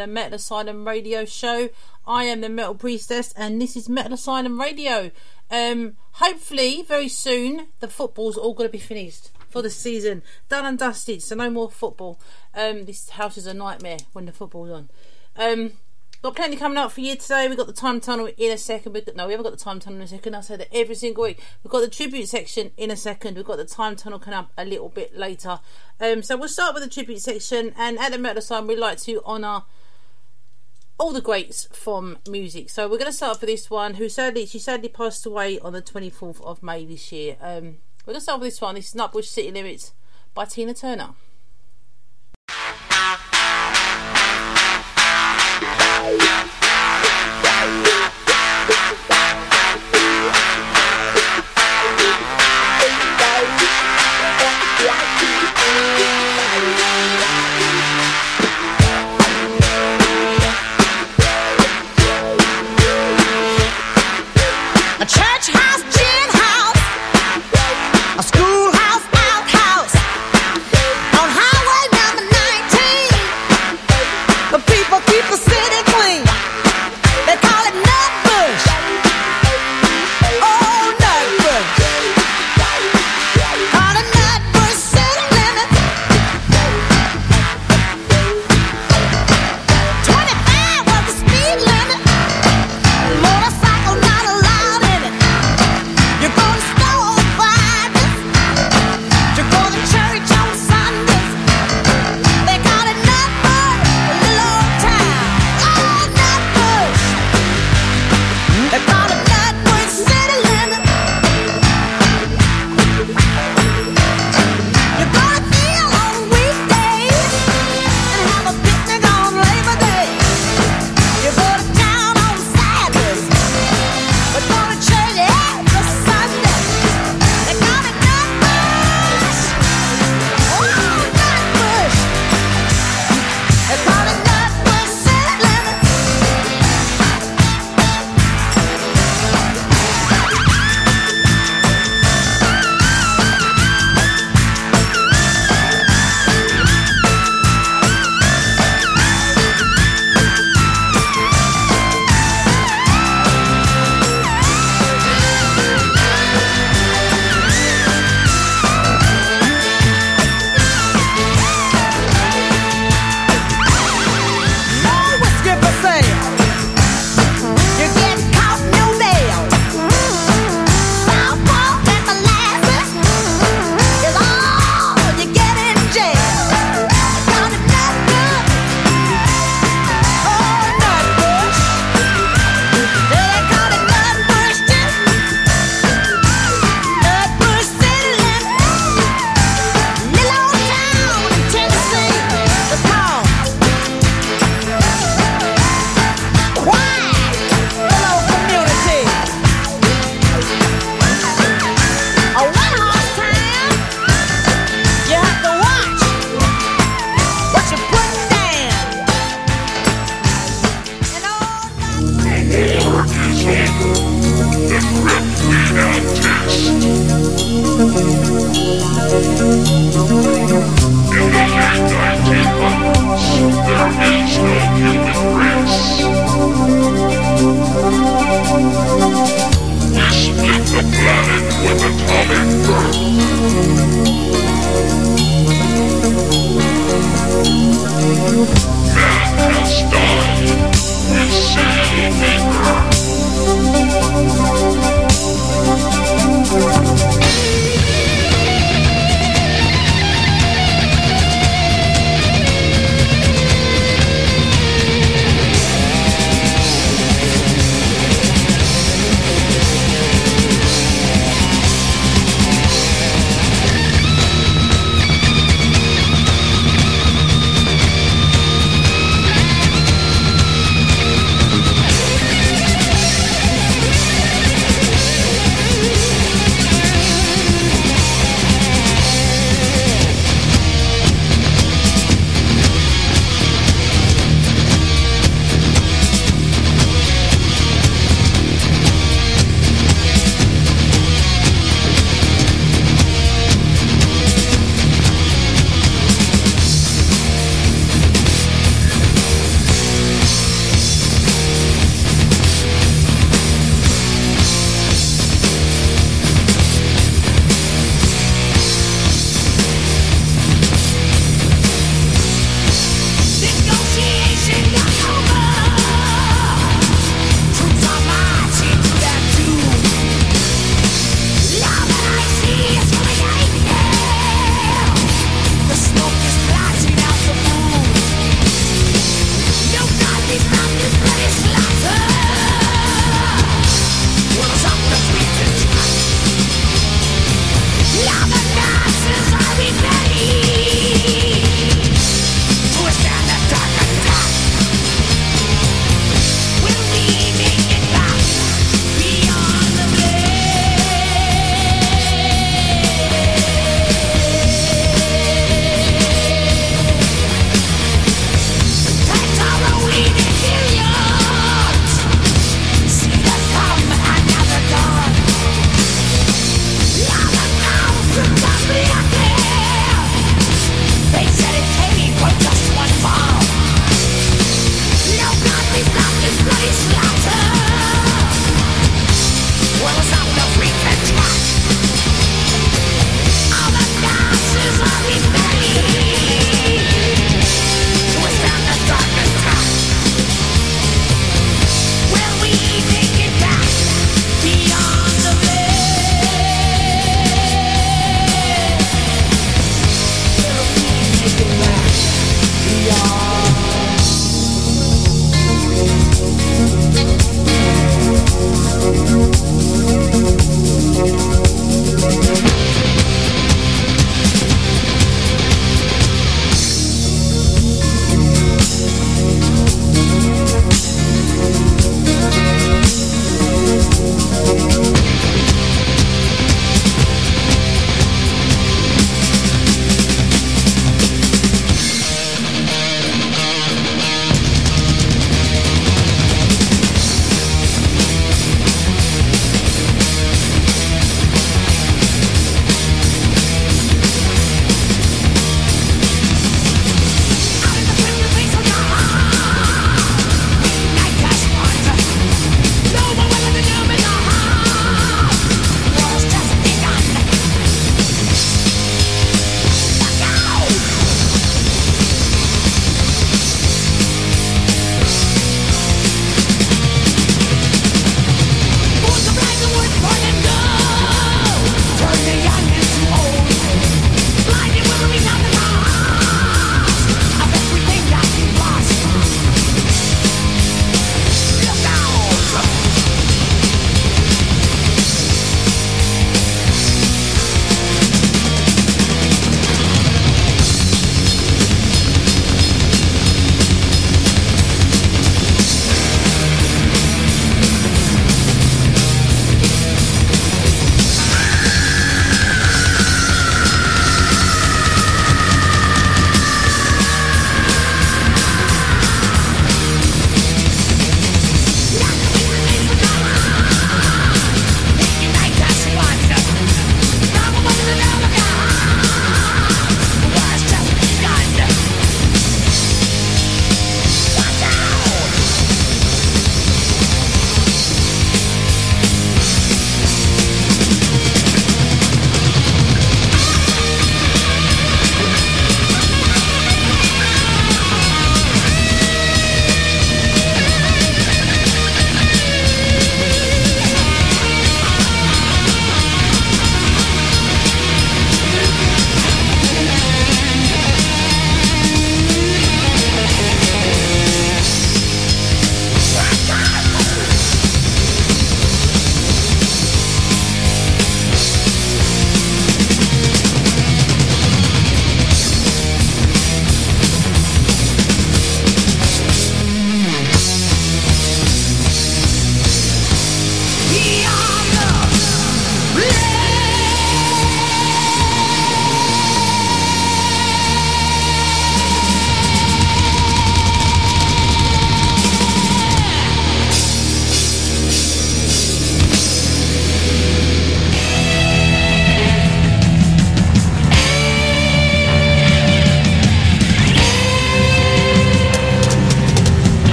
the Metal Asylum Radio Show. I am the Metal Priestess, and this is Metal Asylum Radio. Um, hopefully, very soon, the football's all going to be finished for the season, done and dusted. So no more football. Um, this house is a nightmare when the football's on. Um, Got plenty coming up for you today. We've got the time tunnel in a second. We, no, we haven't got the time tunnel in a second. I say that every single week. We've got the tribute section in a second. We've got the time tunnel coming up a little bit later. Um, so we'll start with the tribute section. And at the Metal Asylum, we like to honour all the greats from music. So we're going to start for this one, who sadly she sadly passed away on the 24th of May this year. Um, we're going to start with this one. This is Nutbush City Limits by Tina Turner.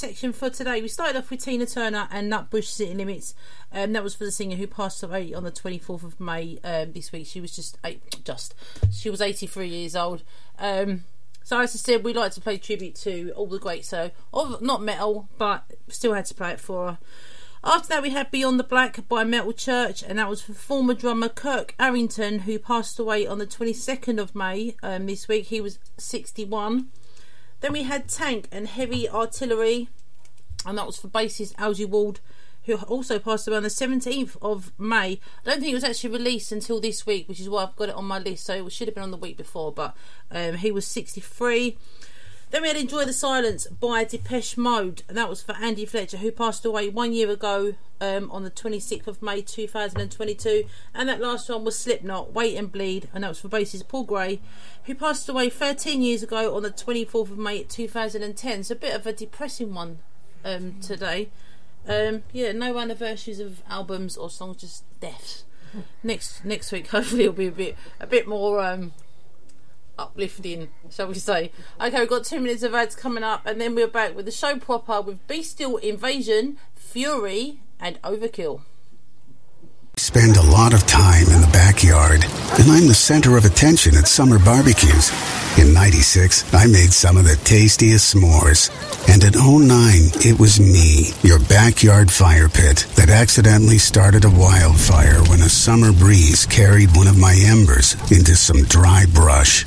Section for today. We started off with Tina Turner and Nutbush City Limits. Um, that was for the singer who passed away on the 24th of May um, this week. She was just eight, just she was 83 years old. Um, so as I said, we like to play tribute to all the greats. So of not metal, but still had to play it for her. After that, we had Beyond the Black by Metal Church, and that was for former drummer Kirk Arrington, who passed away on the 22nd of May um, this week. He was 61. Then we had Tank and Heavy Artillery, and that was for bassist Algy Ward, who also passed away on the 17th of May. I don't think it was actually released until this week, which is why I've got it on my list. So it should have been on the week before, but um, he was 63. Then we had Enjoy the Silence by Depeche Mode, and that was for Andy Fletcher, who passed away one year ago um, on the 26th of May 2022. And that last one was Slipknot, Wait and Bleed, and that was for bassist Paul Gray, who passed away 13 years ago on the 24th of May 2010. So a bit of a depressing one um, today. Um, yeah, no anniversaries of albums or songs, just deaths. next next week, hopefully, it'll be a bit a bit more um, uplifting, shall we say. Okay, we've got two minutes of ads coming up, and then we're back with the show proper with Bestial Invasion, Fury, and Overkill. Spend a lot of time in the backyard, and I'm the center of attention at summer barbecues. In 96, I made some of the tastiest s'mores. And in 09, it was me, your backyard fire pit, that accidentally started a wildfire when a summer breeze carried one of my embers into some dry brush.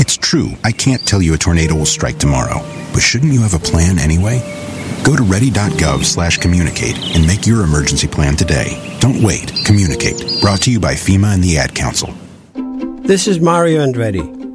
It's true, I can't tell you a tornado will strike tomorrow, but shouldn't you have a plan anyway? Go to ready.gov slash communicate and make your emergency plan today. Don't wait. Communicate. Brought to you by FEMA and the Ad Council. This is Mario Andretti.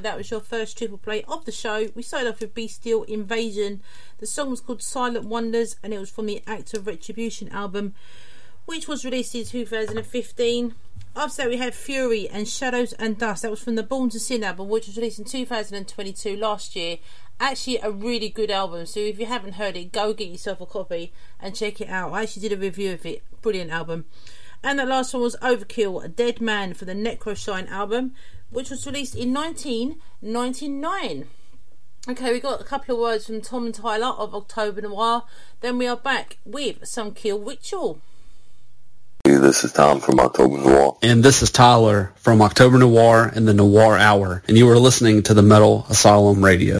That was your first triple play of the show. We started off with Bestial Invasion. The song was called Silent Wonders and it was from the Act of Retribution album, which was released in 2015. After that, we had Fury and Shadows and Dust. That was from the Born to Sin album, which was released in 2022 last year. Actually, a really good album. So if you haven't heard it, go get yourself a copy and check it out. I actually did a review of it. Brilliant album. And the last one was Overkill, a Dead Man for the Necroshine album, which was released in 1999. Okay, we got a couple of words from Tom and Tyler of October Noir. Then we are back with some Kill Ritual. Hey, this is Tom from October Noir. And this is Tyler from October Noir and the Noir Hour. And you are listening to the Metal Asylum Radio.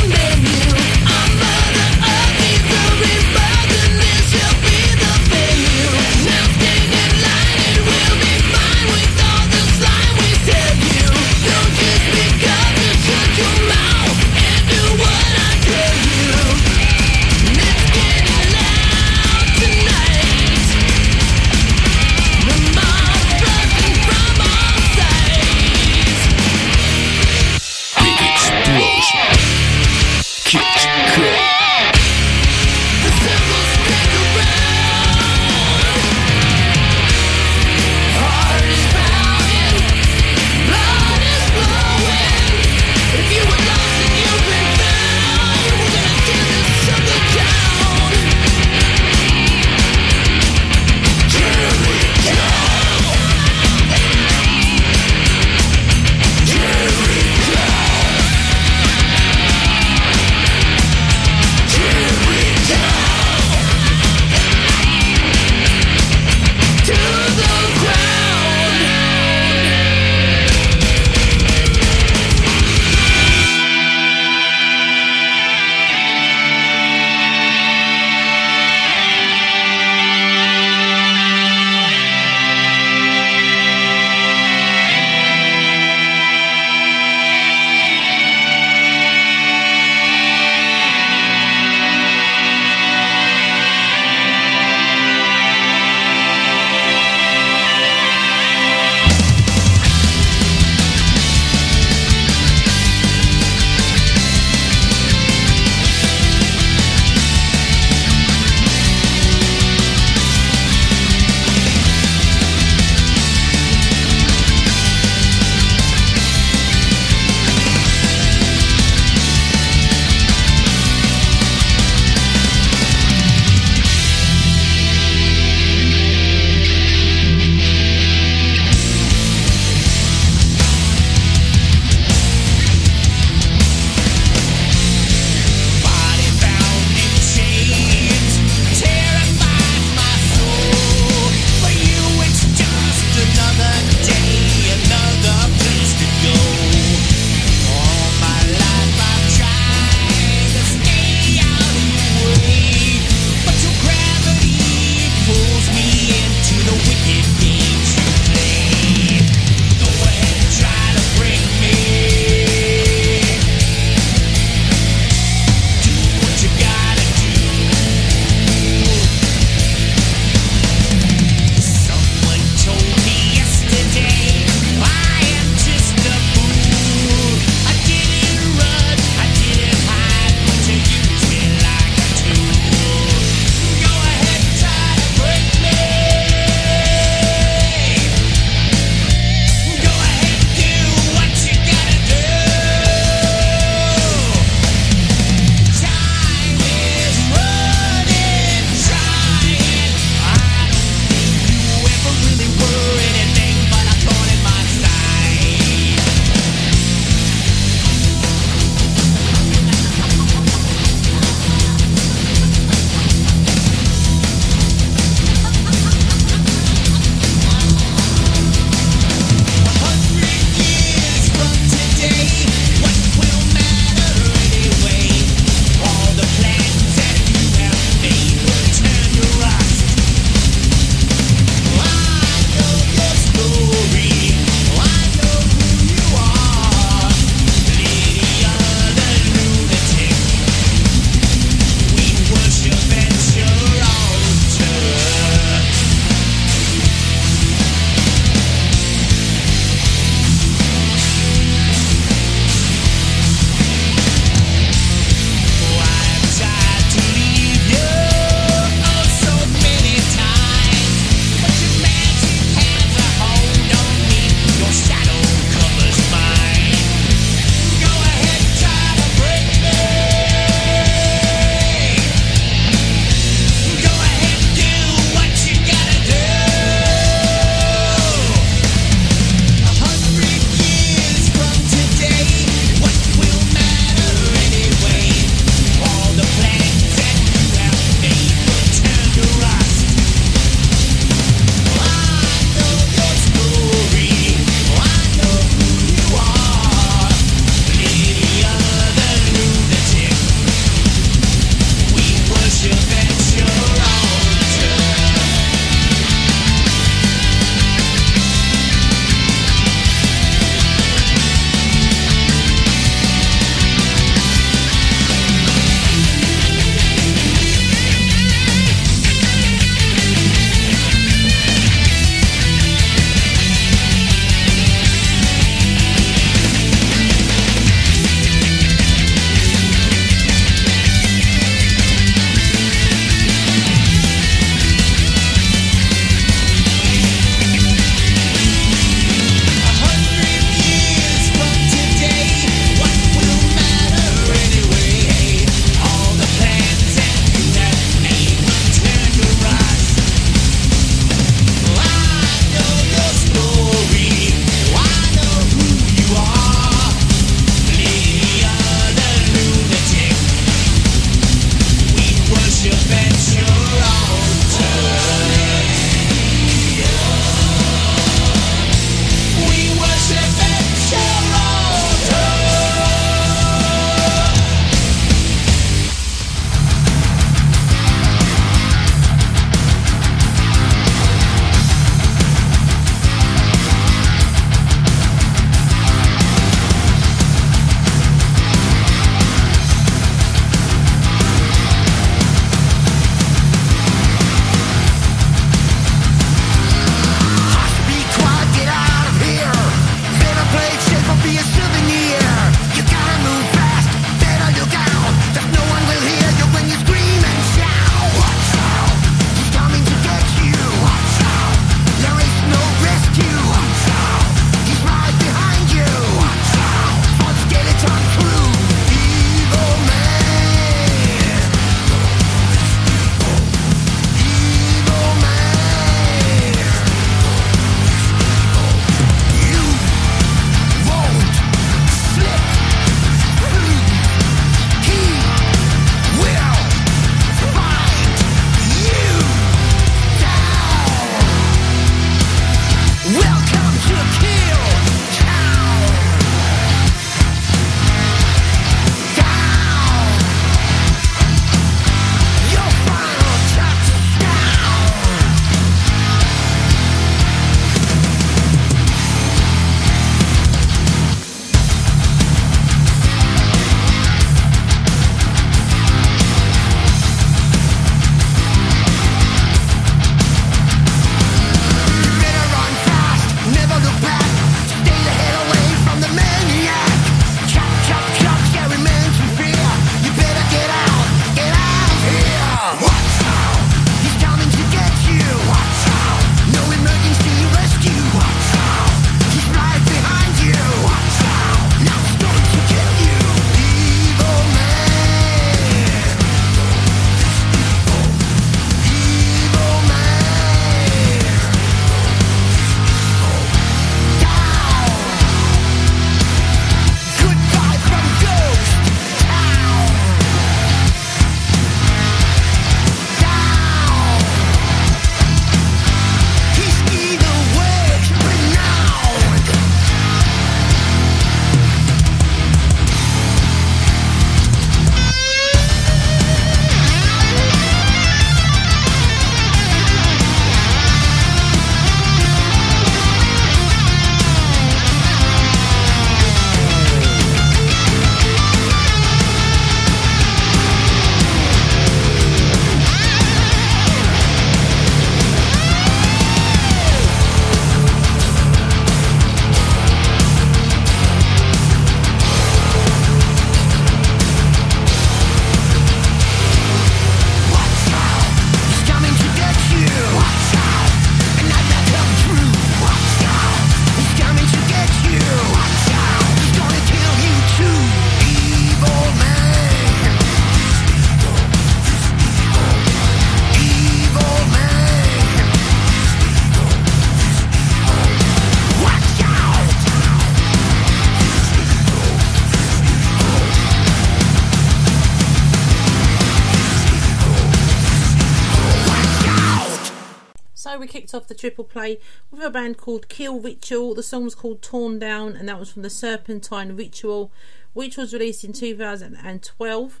Triple play with a band called Kill Ritual. The song was called Torn Down, and that was from the Serpentine Ritual, which was released in 2012.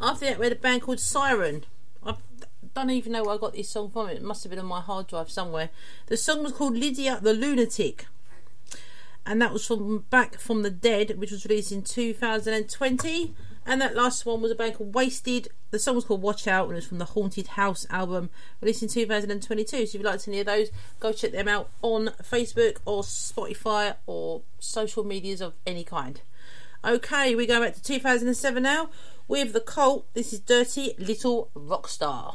After that, we had a band called Siren. I don't even know where I got this song from. It must have been on my hard drive somewhere. The song was called Lydia the Lunatic, and that was from Back from the Dead, which was released in 2020. And that last one was a band called Wasted. The song was called Watch Out and it was from the Haunted House album released in 2022. So if you'd like to of those, go check them out on Facebook or Spotify or social medias of any kind. Okay, we go back to 2007 now with The Cult. This is Dirty Little Rockstar.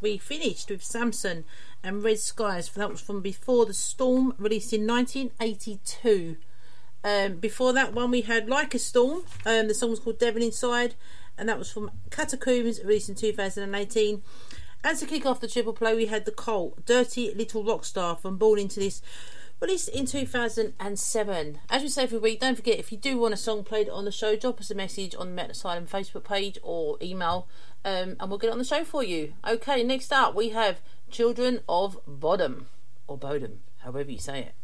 We, finished with Samson and Red Skies. That was from Before the Storm, released in 1982. Um, before that one, we had Like a Storm. Um, the song was called Devil Inside, and that was from Catacombs, released in 2018. And to kick off the triple play, we had The Cult, Dirty Little Rockstar from Born Into This, released in 2007. As we say every week, don't forget if you do want a song played on the show, drop us a message on the Metal Asylum Facebook page or email, um, and we'll get it on the show for you. Okay, next up we have Children of Bodom, or Bodom, however you say it.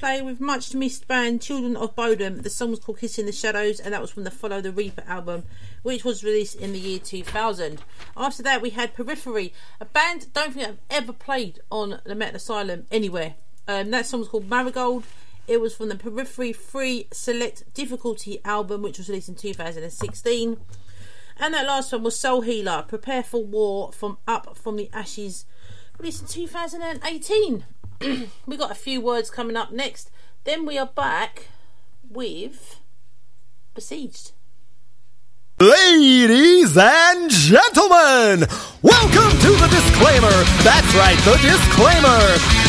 Play with much missed band Children of Bodom. The song was called Kissing the Shadows, and that was from the Follow the Reaper album, which was released in the year 2000. After that, we had Periphery, a band I don't think I've ever played on the Metal Asylum anywhere. Um, that song was called Marigold. It was from the Periphery Free Select Difficulty album, which was released in 2016. And that last one was Soul Healer, Prepare for War from Up from the Ashes, released in 2018. we got a few words coming up next. Then we are back with Besieged. Ladies and gentlemen, welcome to the disclaimer. That's right, the disclaimer.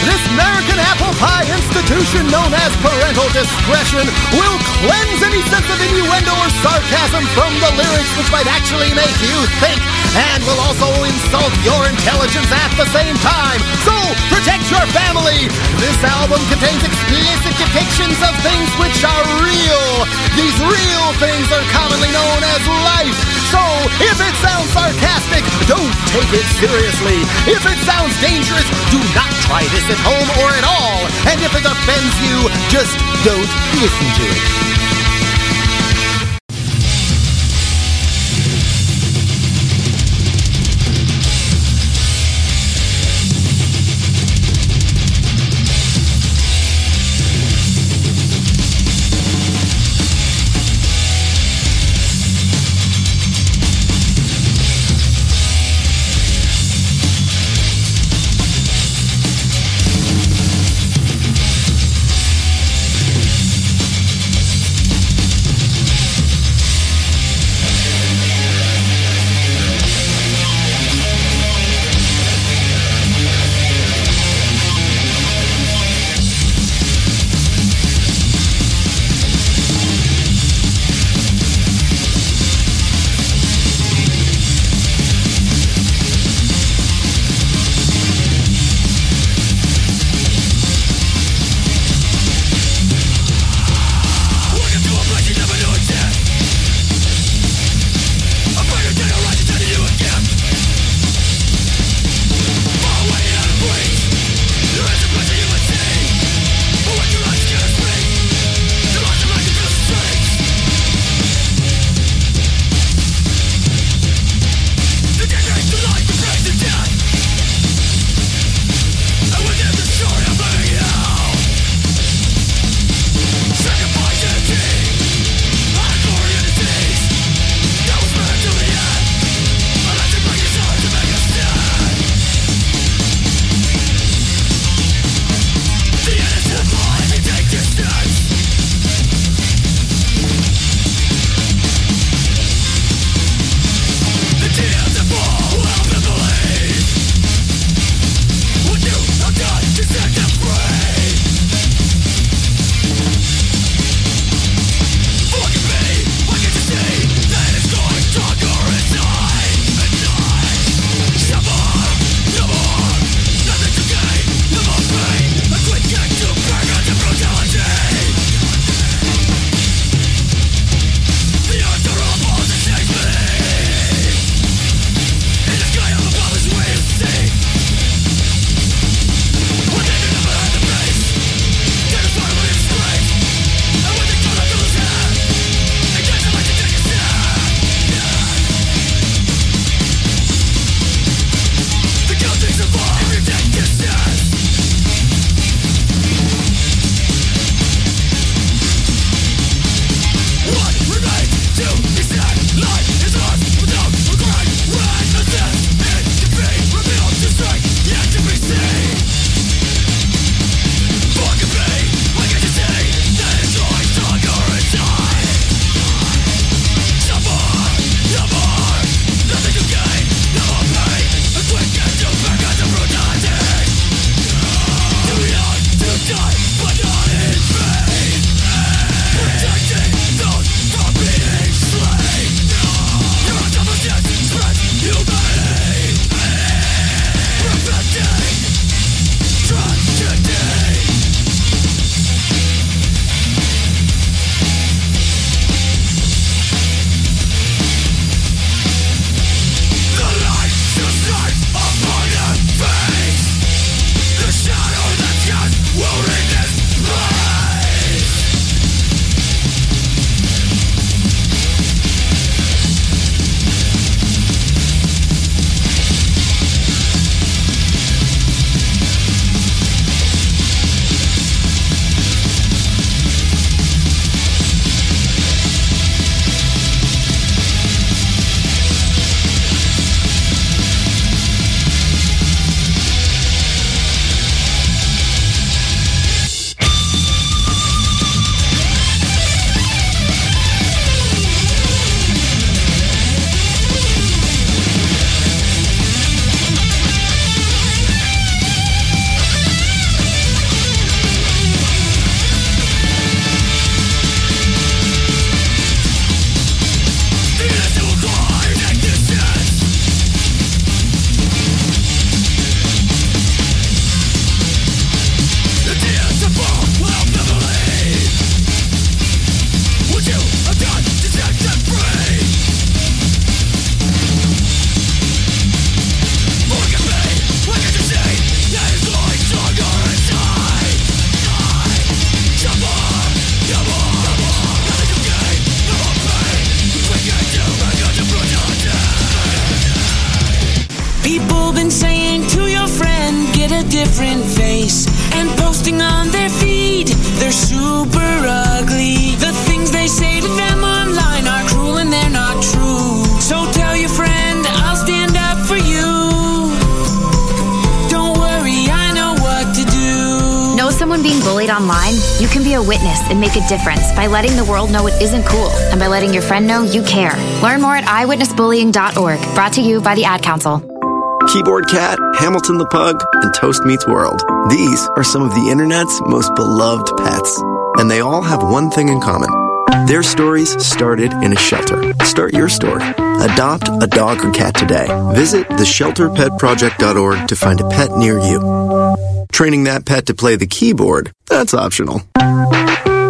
This American apple pie institution known as parental discretion will cleanse any sense of innuendo or sarcasm from the lyrics which might actually make you think and will also insult your intelligence at the same time. So, protect your family. This album contains explicit depictions of things which are real. These real things are commonly known as life. So, if it sounds sarcastic, don't take it seriously. If it sounds dangerous, do not try this at home or at all. And if it offends you, just don't listen to it. Letting the world know it isn't cool and by letting your friend know you care. Learn more at eyewitnessbullying.org. Brought to you by the Ad Council. Keyboard Cat, Hamilton the Pug, and Toast Meets World. These are some of the internet's most beloved pets. And they all have one thing in common. Their stories started in a shelter. Start your story. Adopt a dog or cat today. Visit theshelterpetproject.org to find a pet near you. Training that pet to play the keyboard, that's optional.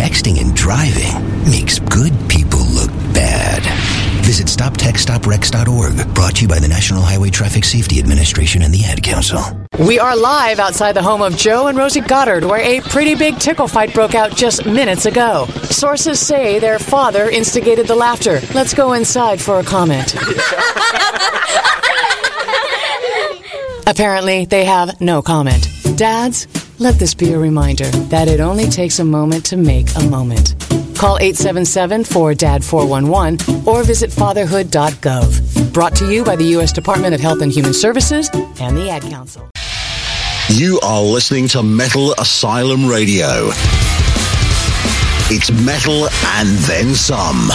Texting and driving makes good people look bad. Visit StopTextsStopWrecks.org. Brought to you by the National Highway Traffic Safety Administration and the Ad Council. We are live outside the home of Joe and Rosie Goddard, where a pretty big tickle fight broke out just minutes ago. Sources say their father instigated the laughter. Let's go inside for a comment. Apparently, they have no comment. Dads, let this be a reminder that it only takes a moment to make a moment. Call 877 4DAD 411 or visit fatherhood.gov. Brought to you by the U.S. Department of Health and Human Services and the Ad Council. You are listening to Metal Asylum Radio. It's metal and then some.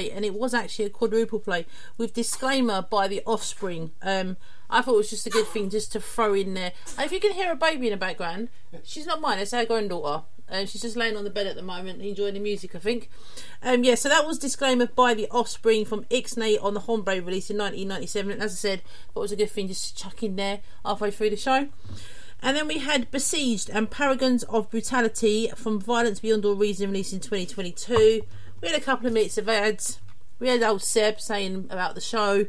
Play, and it was actually a quadruple play with disclaimer by the Offspring. Um, I thought it was just a good thing just to throw in there. If you can hear a baby in the background, she's not mine; it's our granddaughter. And she's just laying on the bed at the moment, enjoying the music, I think. Um, yeah, so that was disclaimer by the Offspring from Ixnay on the Hombre release in 1997. And as I said, it was a good thing just to chuck in there halfway through the show. And then we had Besieged and Paragons of Brutality from Violence Beyond All Reason released in 2022. We had a couple of minutes of ads. We had old Seb saying about the show.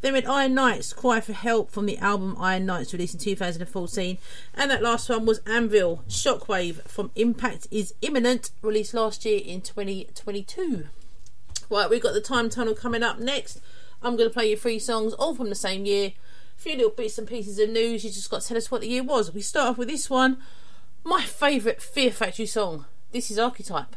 Then we had Iron Knights, Cry for Help from the album Iron Knights released in 2014. And that last one was Anvil, Shockwave from Impact is Imminent, released last year in 2022. Right, we've got the Time Tunnel coming up next. I'm going to play you three songs, all from the same year. A few little bits and pieces of news. You just got to tell us what the year was. We start off with this one. My favourite Fear Factory song. This is Archetype.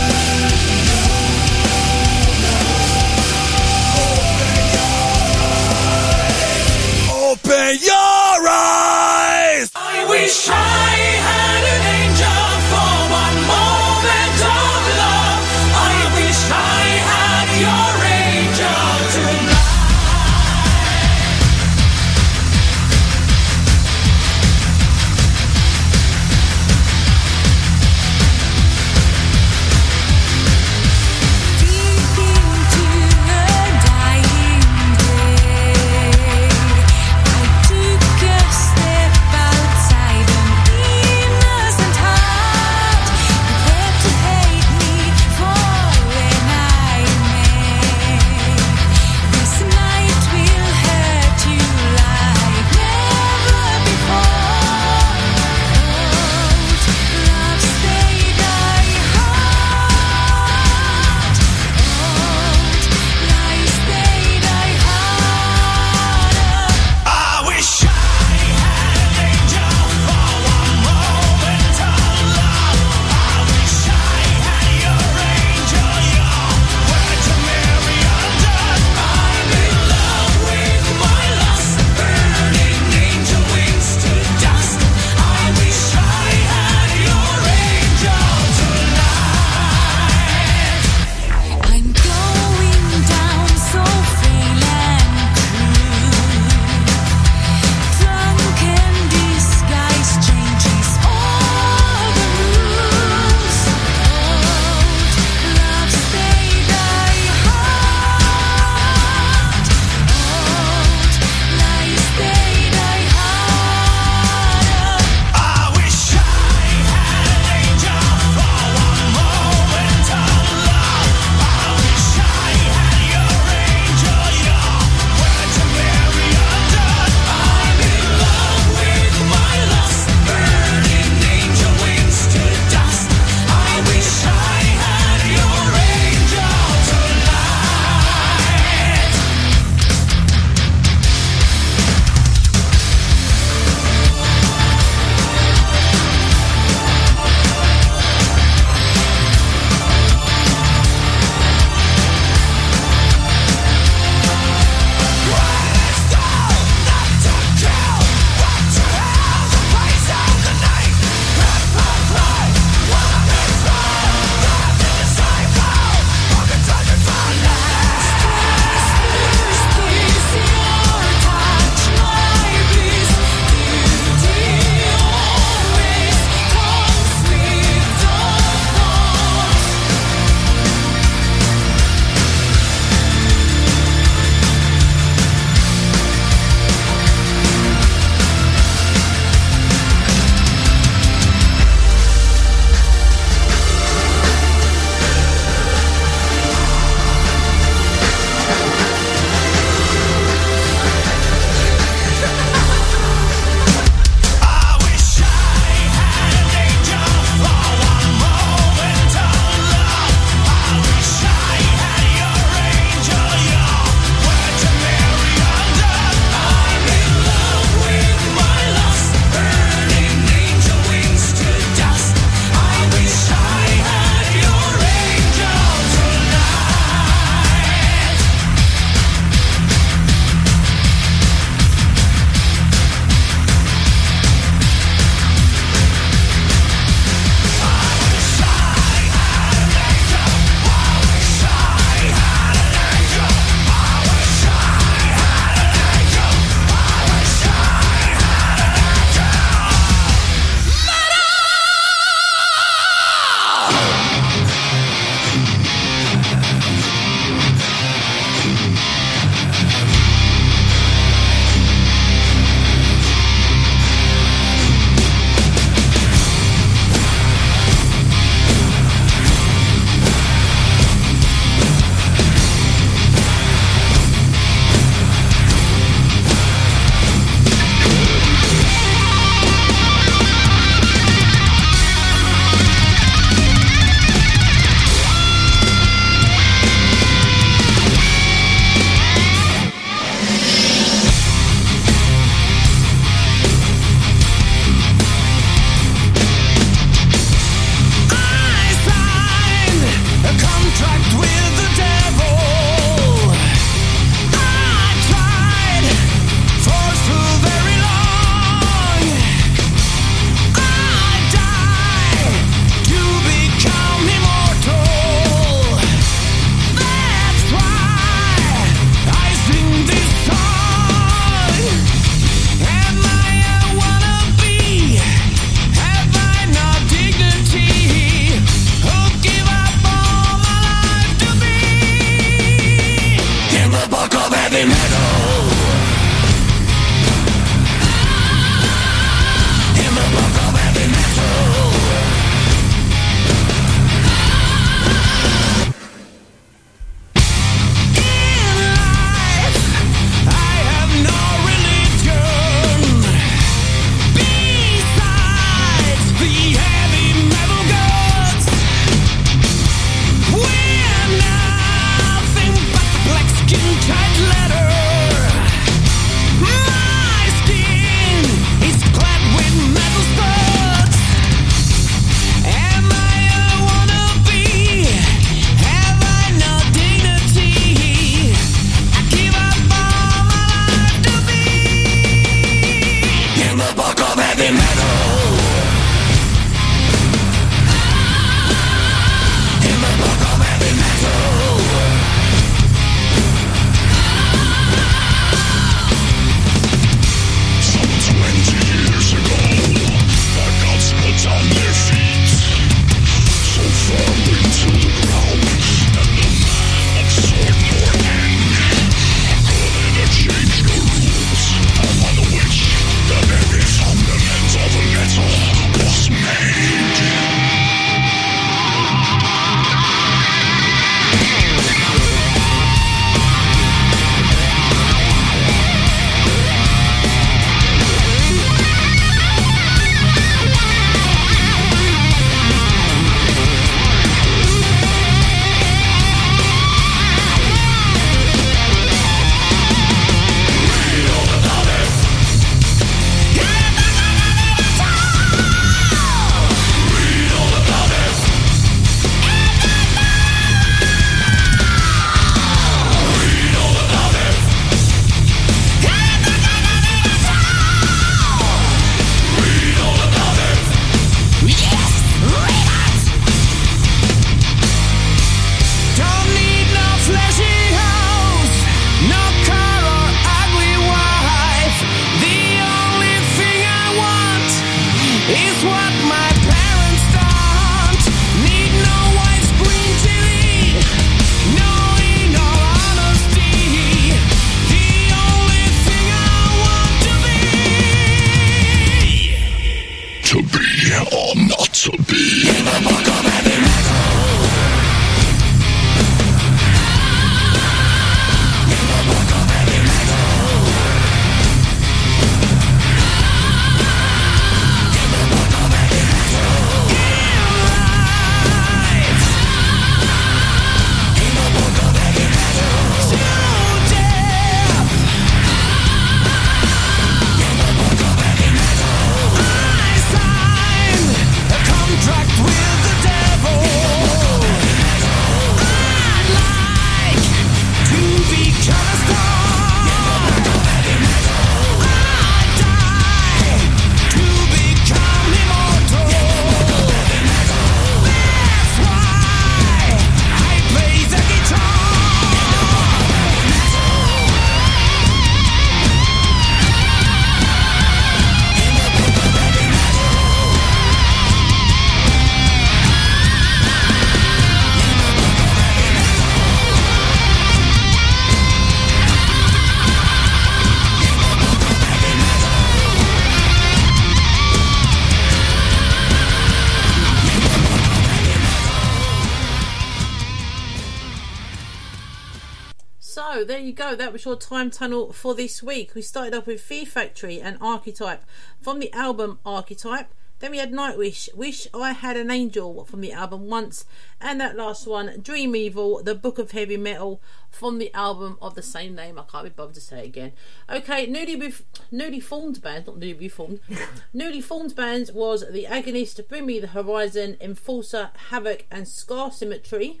You go. That was your time tunnel for this week. We started off with Fear Factory and Archetype from the album Archetype. Then we had Nightwish, Wish I Had an Angel from the album Once, and that last one, Dream Evil, the Book of Heavy Metal from the album of the same name. I can't be bothered to say it again. Okay, newly bef- newly formed band, not newly formed, newly formed bands was the Agonist, Bring Me the Horizon, Enforcer, Havoc, and Scar Symmetry.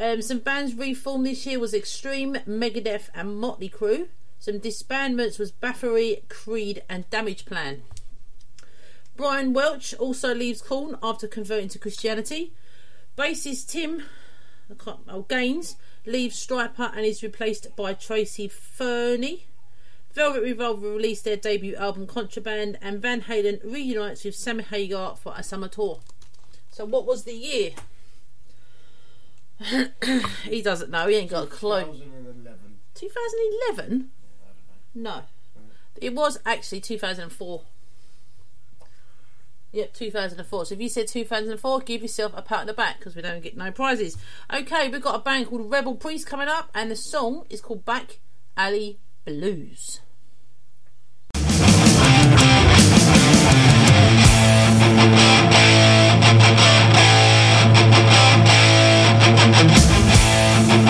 Um, some bands reformed this year was Extreme, Megadeth, and Motley Crue. Some disbandments was Bathory, Creed, and Damage Plan. Brian Welch also leaves Korn after converting to Christianity. Bassist Tim oh, Gaines leaves Stryper and is replaced by Tracy Fernie. Velvet Revolver released their debut album Contraband, and Van Halen reunites with Sammy Hagar for a summer tour. So, what was the year? He doesn't know. He ain't got a clue. 2011. No, it was actually 2004. Yep, 2004. So if you said 2004, give yourself a pat on the back because we don't get no prizes. Okay, we've got a band called Rebel Priest coming up, and the song is called Back Alley Blues.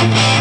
Gather your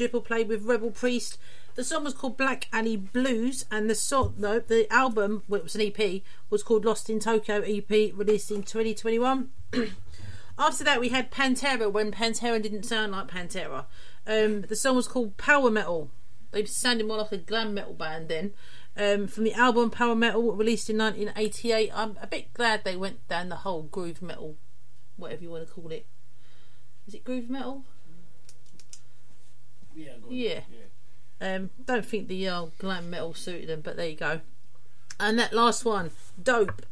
triple play with Rebel Priest. The song was called Black Alley Blues, and the song, no, the album, well, it was an EP, was called Lost in Tokyo EP, released in 2021. After that, we had Pantera when Pantera didn't sound like Pantera. Um, the song was called Power Metal. They sounded more like a glam metal band then. Um, from the album Power Metal, released in 1988. I'm a bit glad they went down the whole groove metal, whatever you want to call it. Is it groove metal? Yeah. Yeah. Um, don't think the uh, glam metal suited them, but there you go. And that last one, dope.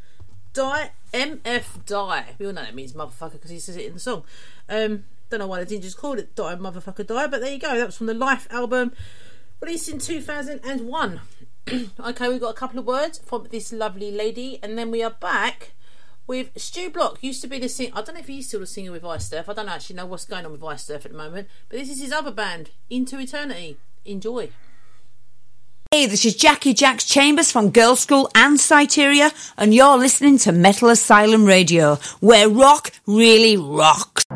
Die, MF die. We all know that means motherfucker because he says it in the song. Um, don't know why they didn't just call it Die, motherfucker die, but there you go. That was from the Life album, released in 2001. okay, we've got a couple of words from this lovely lady, and then we are back with Stu Block. Used to be the singer. I don't know if he's still the singer with Iced Earth. I don't actually know what's going on with Iced Earth at the moment, but this is his other band, Into Eternity. Enjoy. Hey, this is Jackie Jacks Chambers from Girlschool and Cyteria, and you're listening to Metal Asylum Radio, where rock really rocks.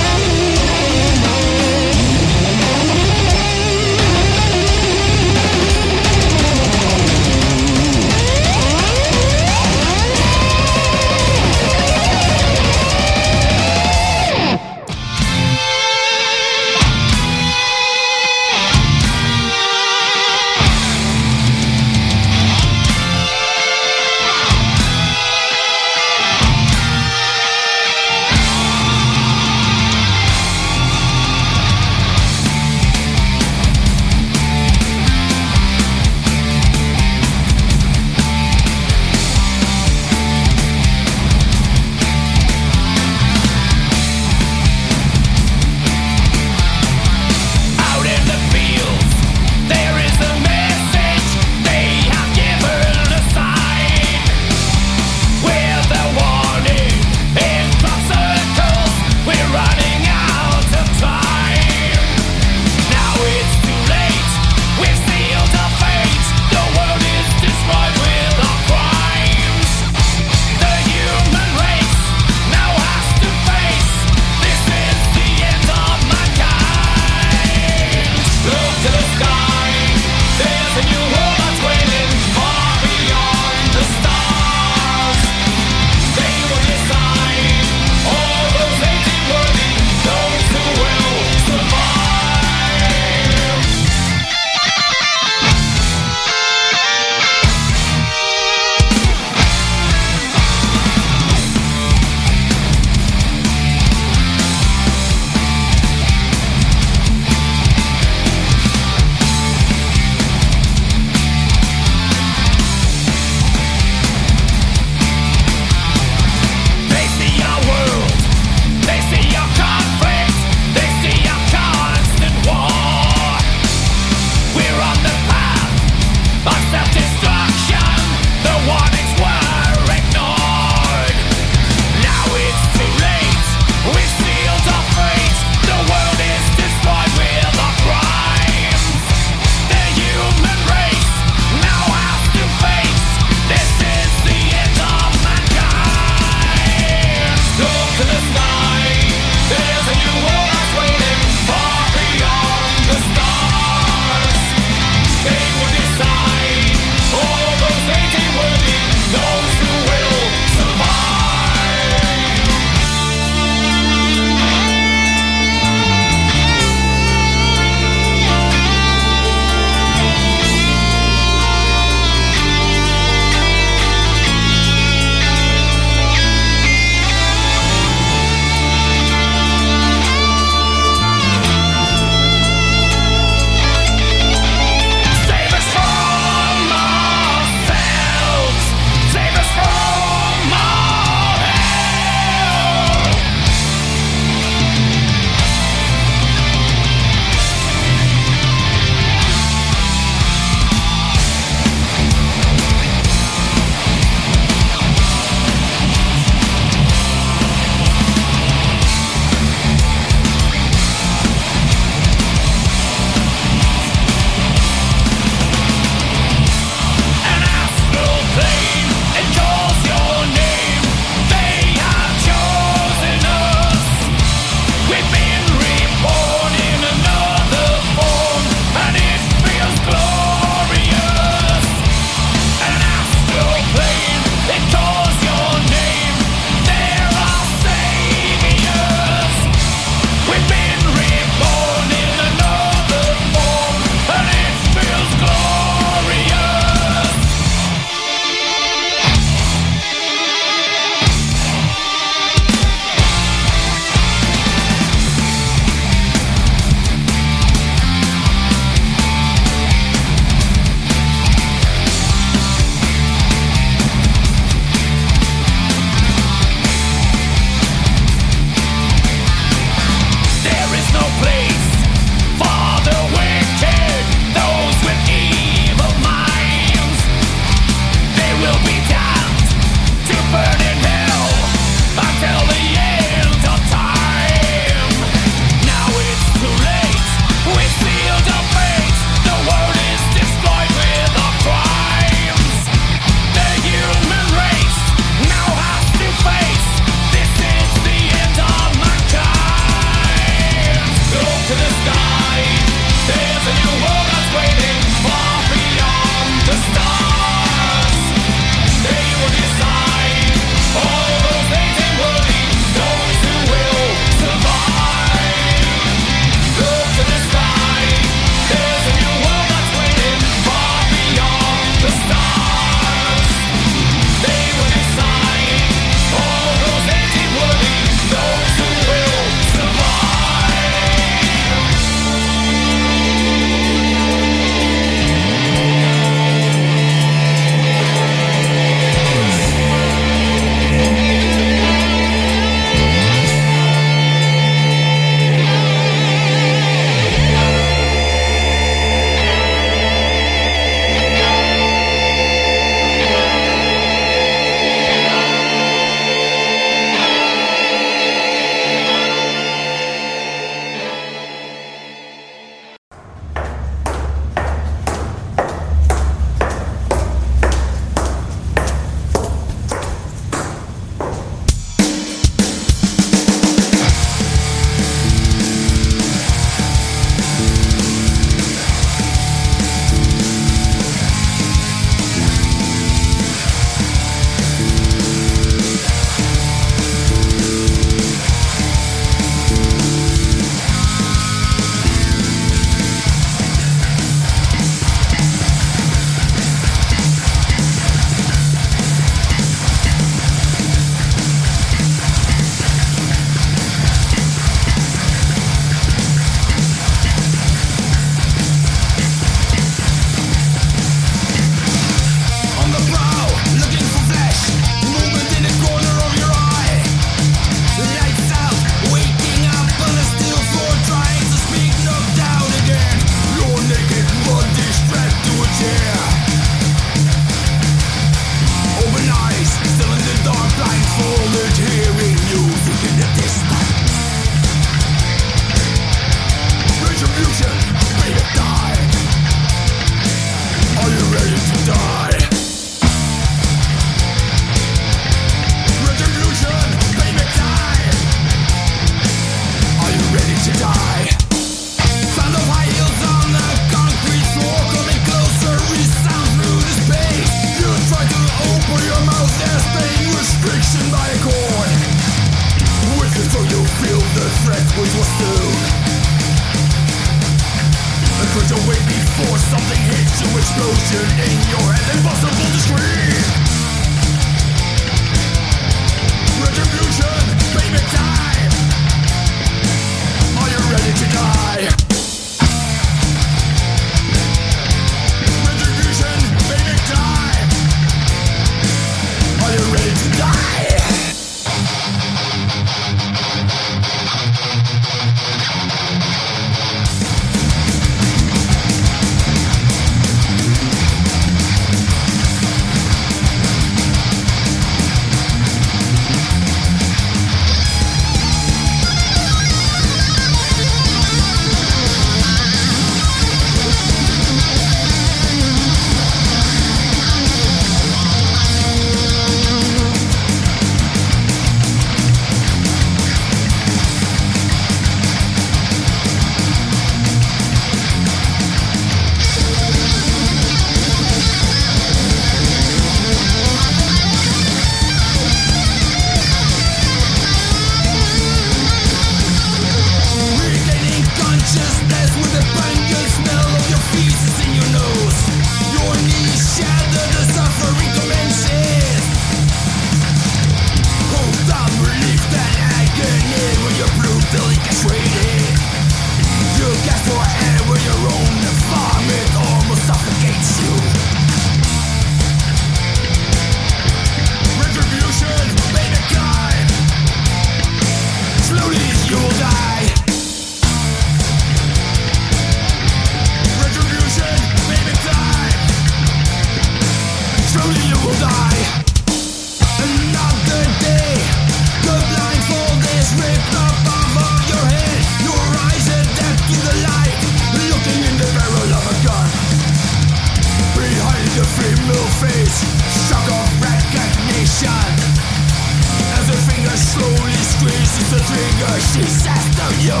Trigger, she says to you.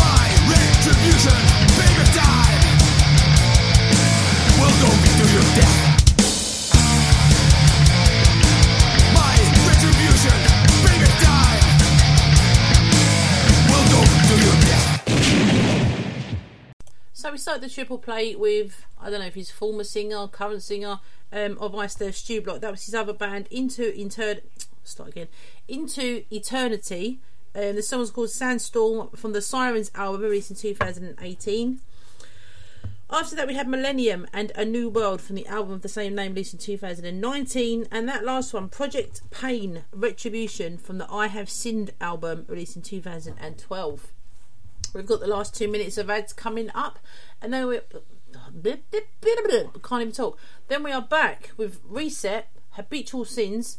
My retribution, baby, die. Will go to your death. My retribution, baby, die. Will go to your death. So we started the triple play with I don't know if he's former singer, current singer um, of Iced Earth Stu Block. That was his other band, Into Inter. Start again. Into Eternity. Um, the song was called Sandstorm from the Sirens album released in 2018. After that, we had Millennium and A New World from the album of the same name released in 2019. And that last one, Project Pain Retribution from the I Have Sinned album released in 2012. We've got the last two minutes of ads coming up, and then we can't even talk. Then we are back with Reset, Habitual Sins,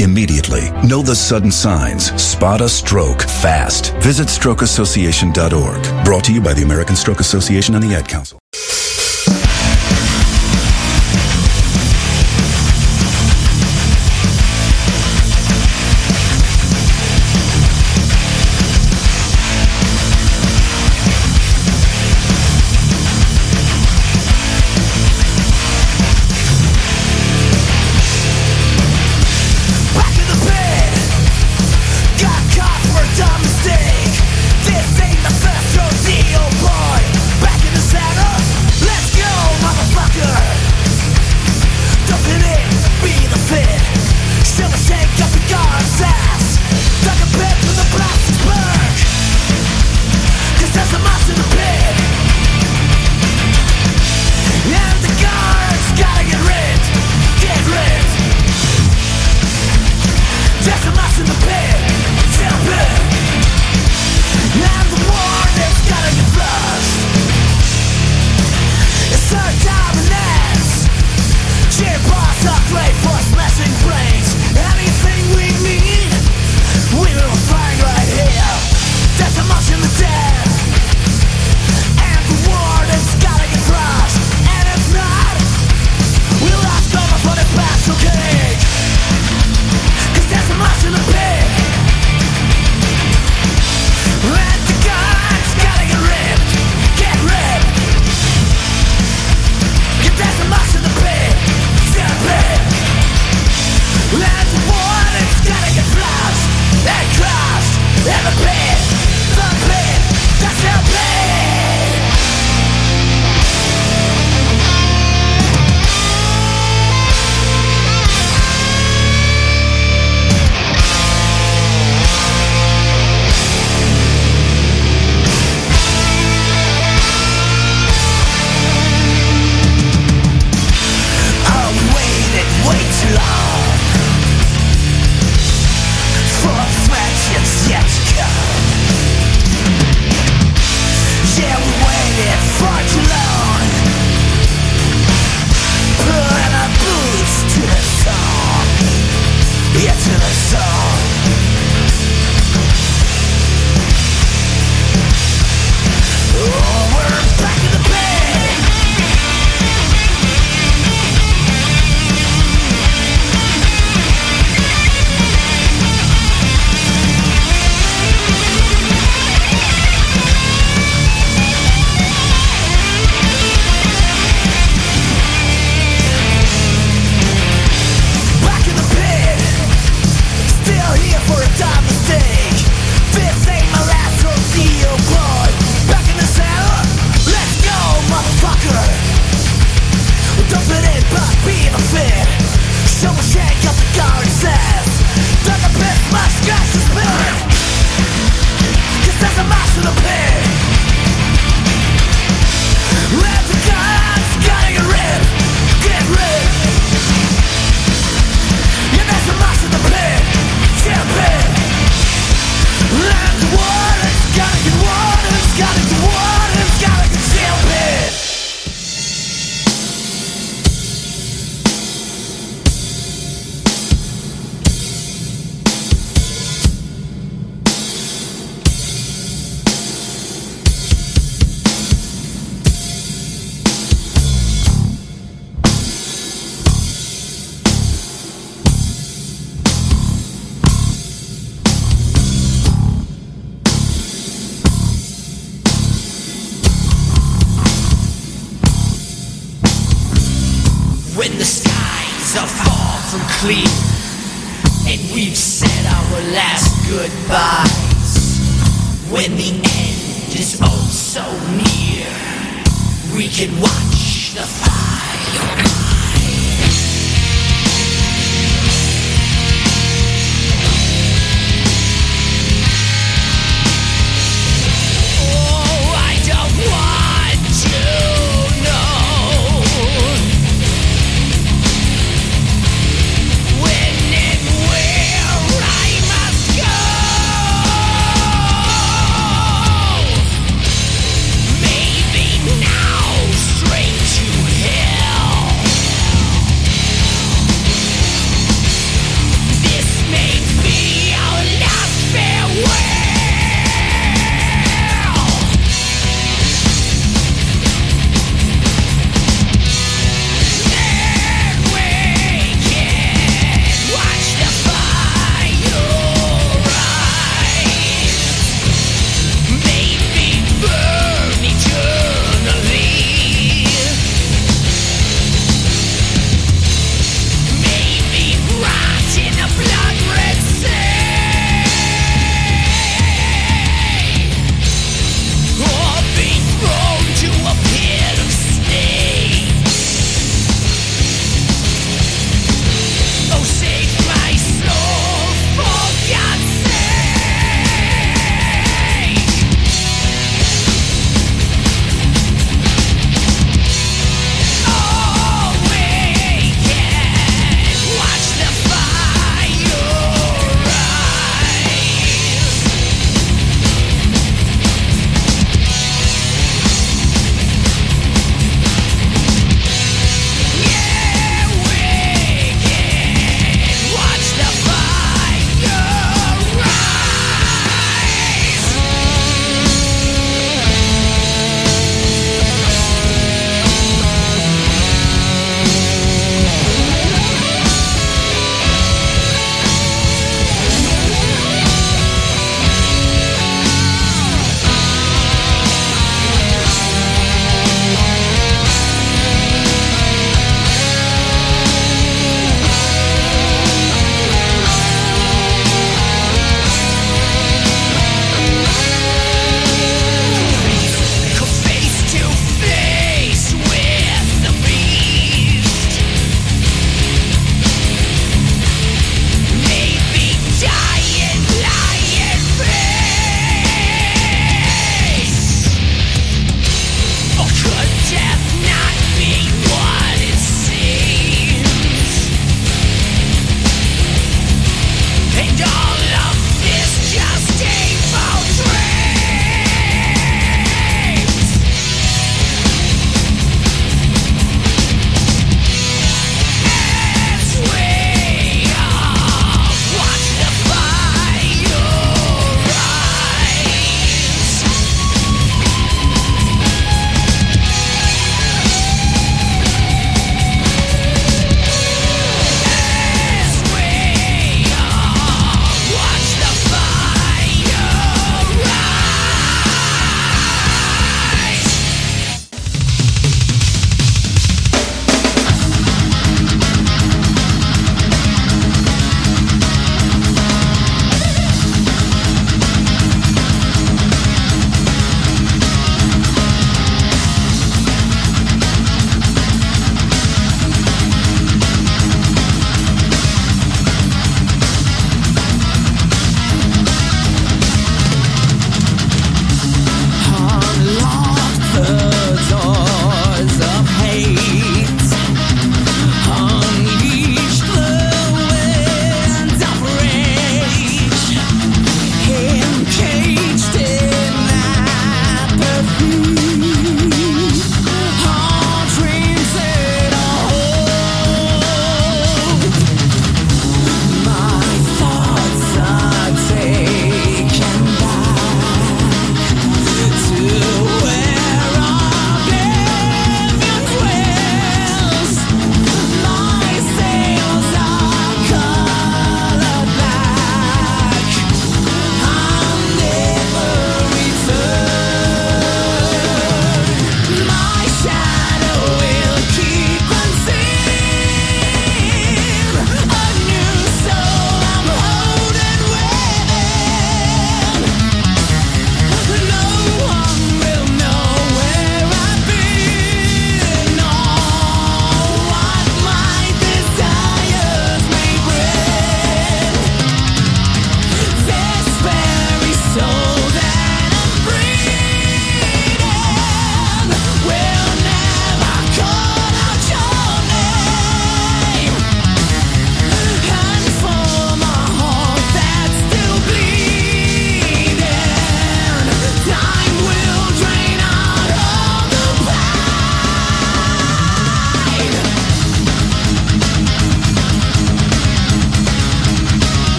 immediately. Know the sudden signs. Spot a stroke fast. Visit strokeassociation.org. Brought to you by the American Stroke Association and the Ad Council.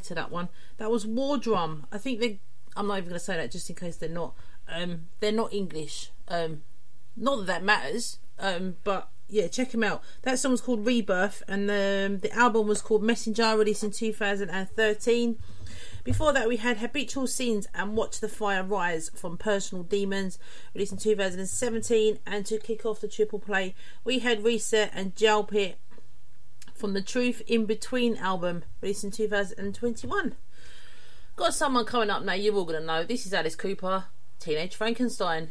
To that one. That was War Drum. I think they. I'm not even going to say that just in case they're not. Um, they're not English. Um, not that that matters. Um, but yeah, check them out. That song's called Rebirth, and the the album was called Messenger, released in 2013. Before that, we had Habitual Scenes and Watch the Fire Rise from Personal Demons, released in 2017. And to kick off the triple play, we had Reset and Gel Pit from the Truth in Between album, released in 2021. Got someone coming up now, you're all going to know. This is Alice Cooper, Teenage Frankenstein.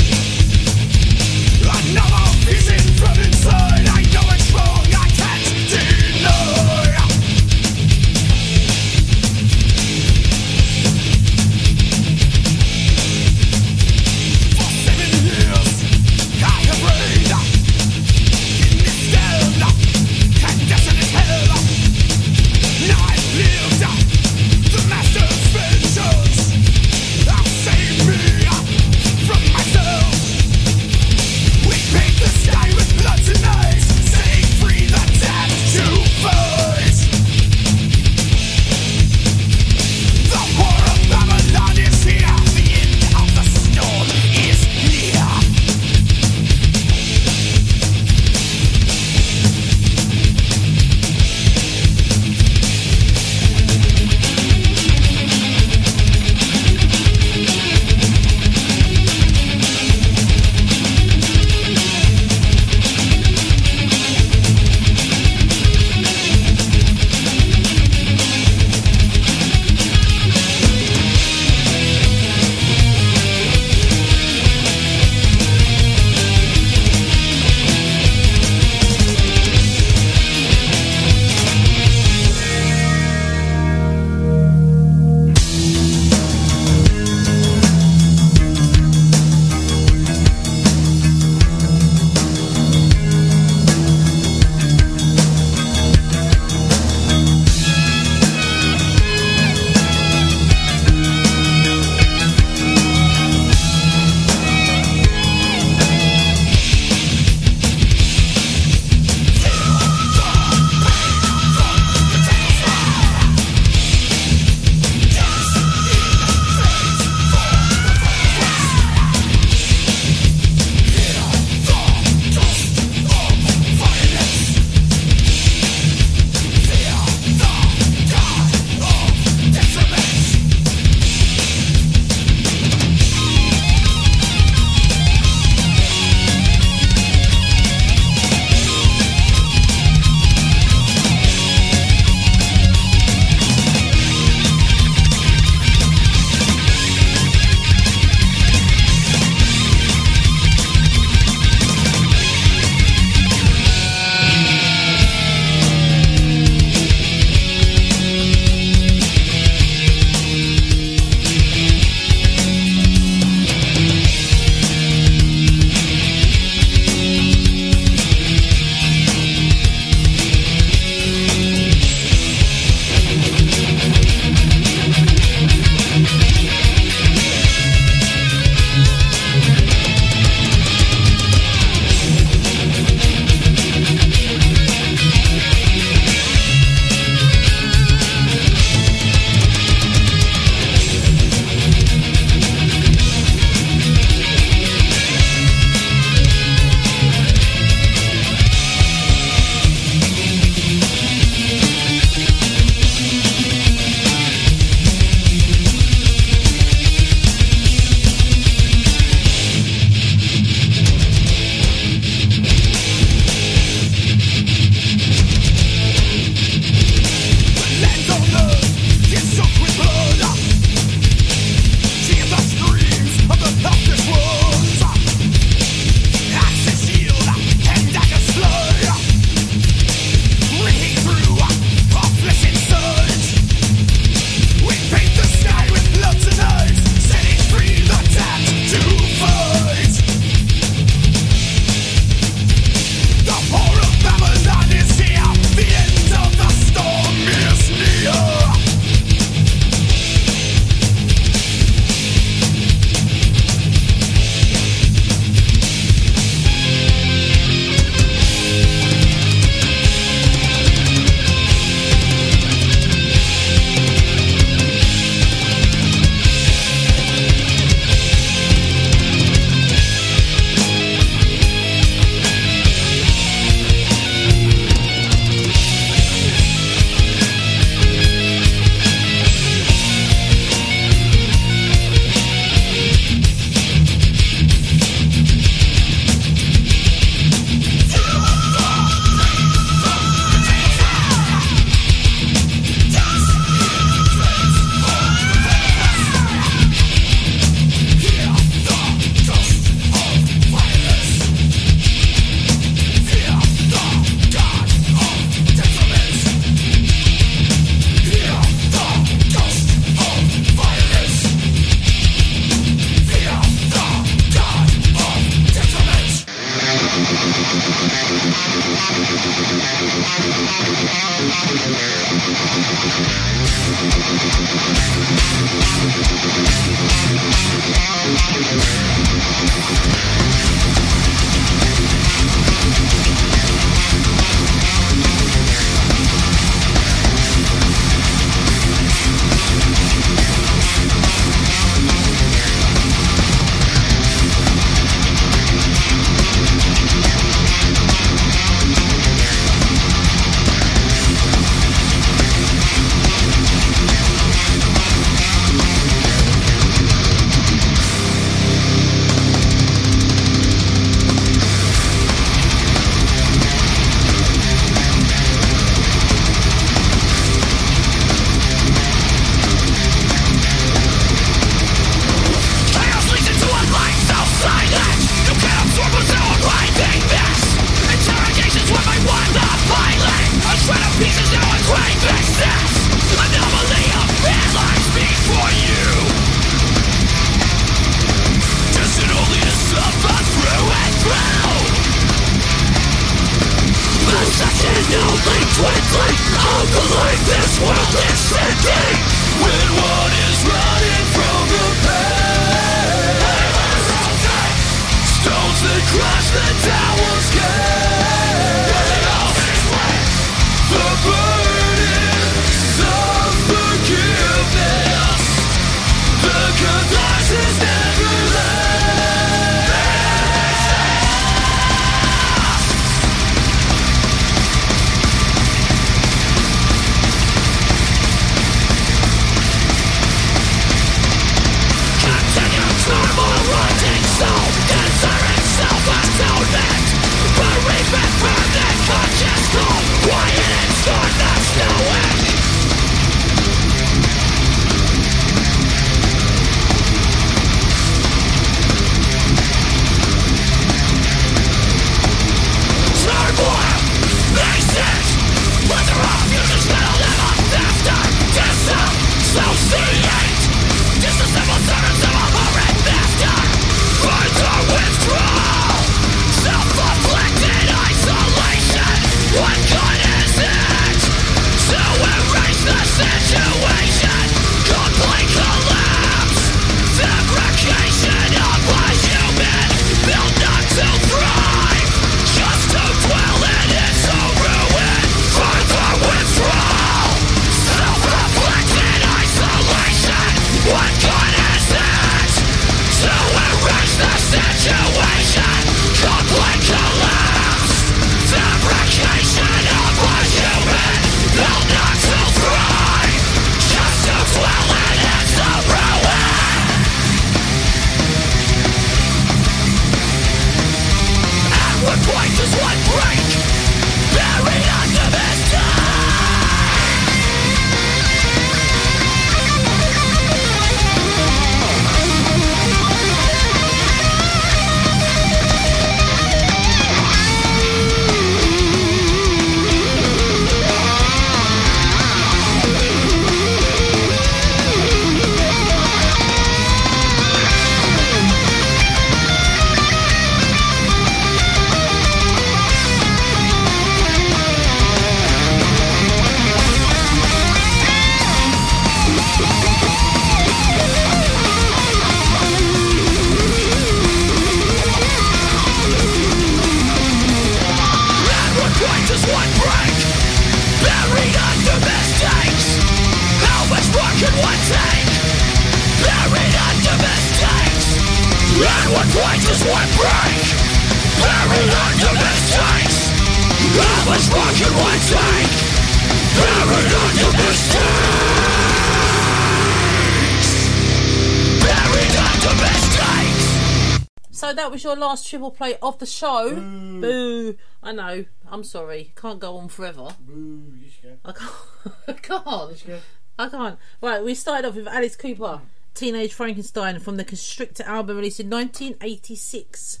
triple play of the show. Boo. Boo. I know. I'm sorry. Can't go on forever. Boo. You scared. I can't. I can't. I can't. Right, we started off with Alice Cooper, Teenage Frankenstein from the Constrictor album released in 1986.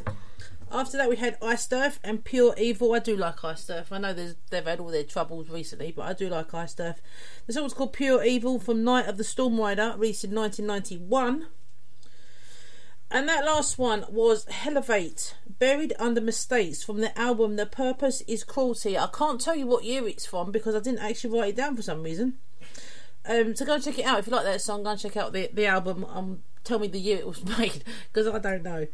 After that, we had Iced Earth and Pure Evil. I do like Iced Earth. I know they've had all their troubles recently, but I do like Iced Earth. The song was called Pure Evil from Night of the Storm Rider, released in 1991. And that last one was Elevate, Buried Under Mistakes from the album The Purpose is Cruelty. I can't tell you what year it's from because I didn't actually write it down for some reason. Um, so go and check it out. If you like that song, go and check out the, the album. Um, tell me the year it was made because I don't know.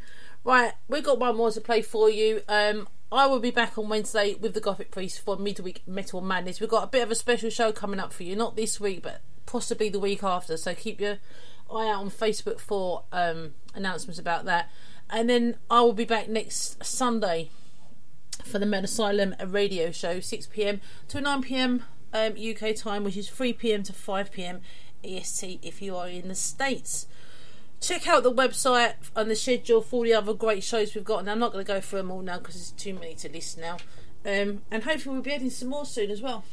Right, we've got one more to play for you. Um, I will be back on Wednesday with the Gothic Priest for midweek Metal Madness. We've got a bit of a special show coming up for you, not this week, but possibly the week after. So keep your eye out on Facebook for um, announcements about that. And then I will be back next Sunday for the Metal Asylum radio show, 6 pm to 9 pm um, UK time, which is 3 pm to 5 pm EST if you are in the States. Check out the website and the schedule for all the other great shows we've got. And I'm not going to go through them all now because there's too many to list now. Um, and hopefully, we'll be adding some more soon as well.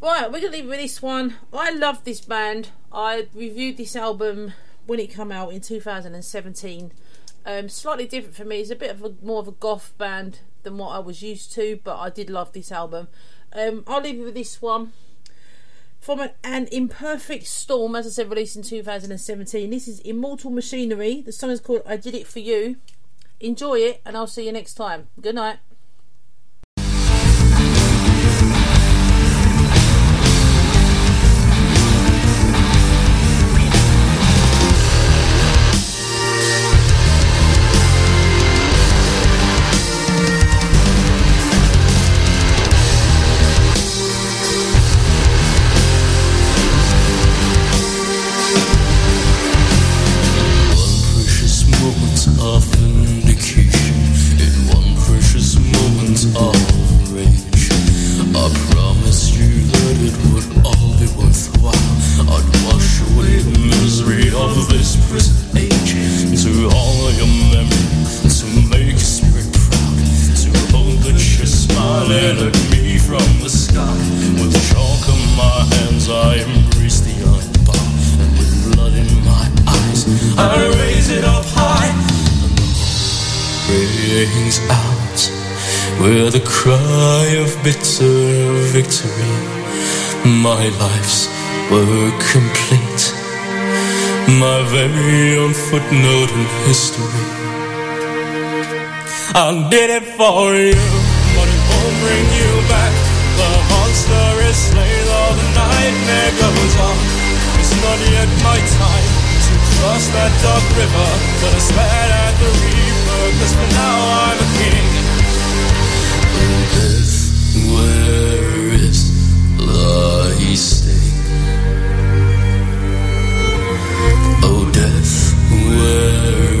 Right, we're to leave with this one. I love this band. I reviewed this album when it came out in 2017. Um, slightly different for me. It's a bit of a more of a goth band than what I was used to, but I did love this album. Um, I'll leave you with this one. From an, an Imperfect Storm, as I said, released in 2017. This is Immortal Machinery. The song is called I Did It For You. Enjoy it, and I'll see you next time. Good night. Of bitter victory. My life's work complete. My very own footnote in history. I did it for you, but it won't bring you back. The monster is slain, all the nightmare goes on. It's not yet my time to cross that dark river, but I spat at the reaper, cause for now I'm a king. Death,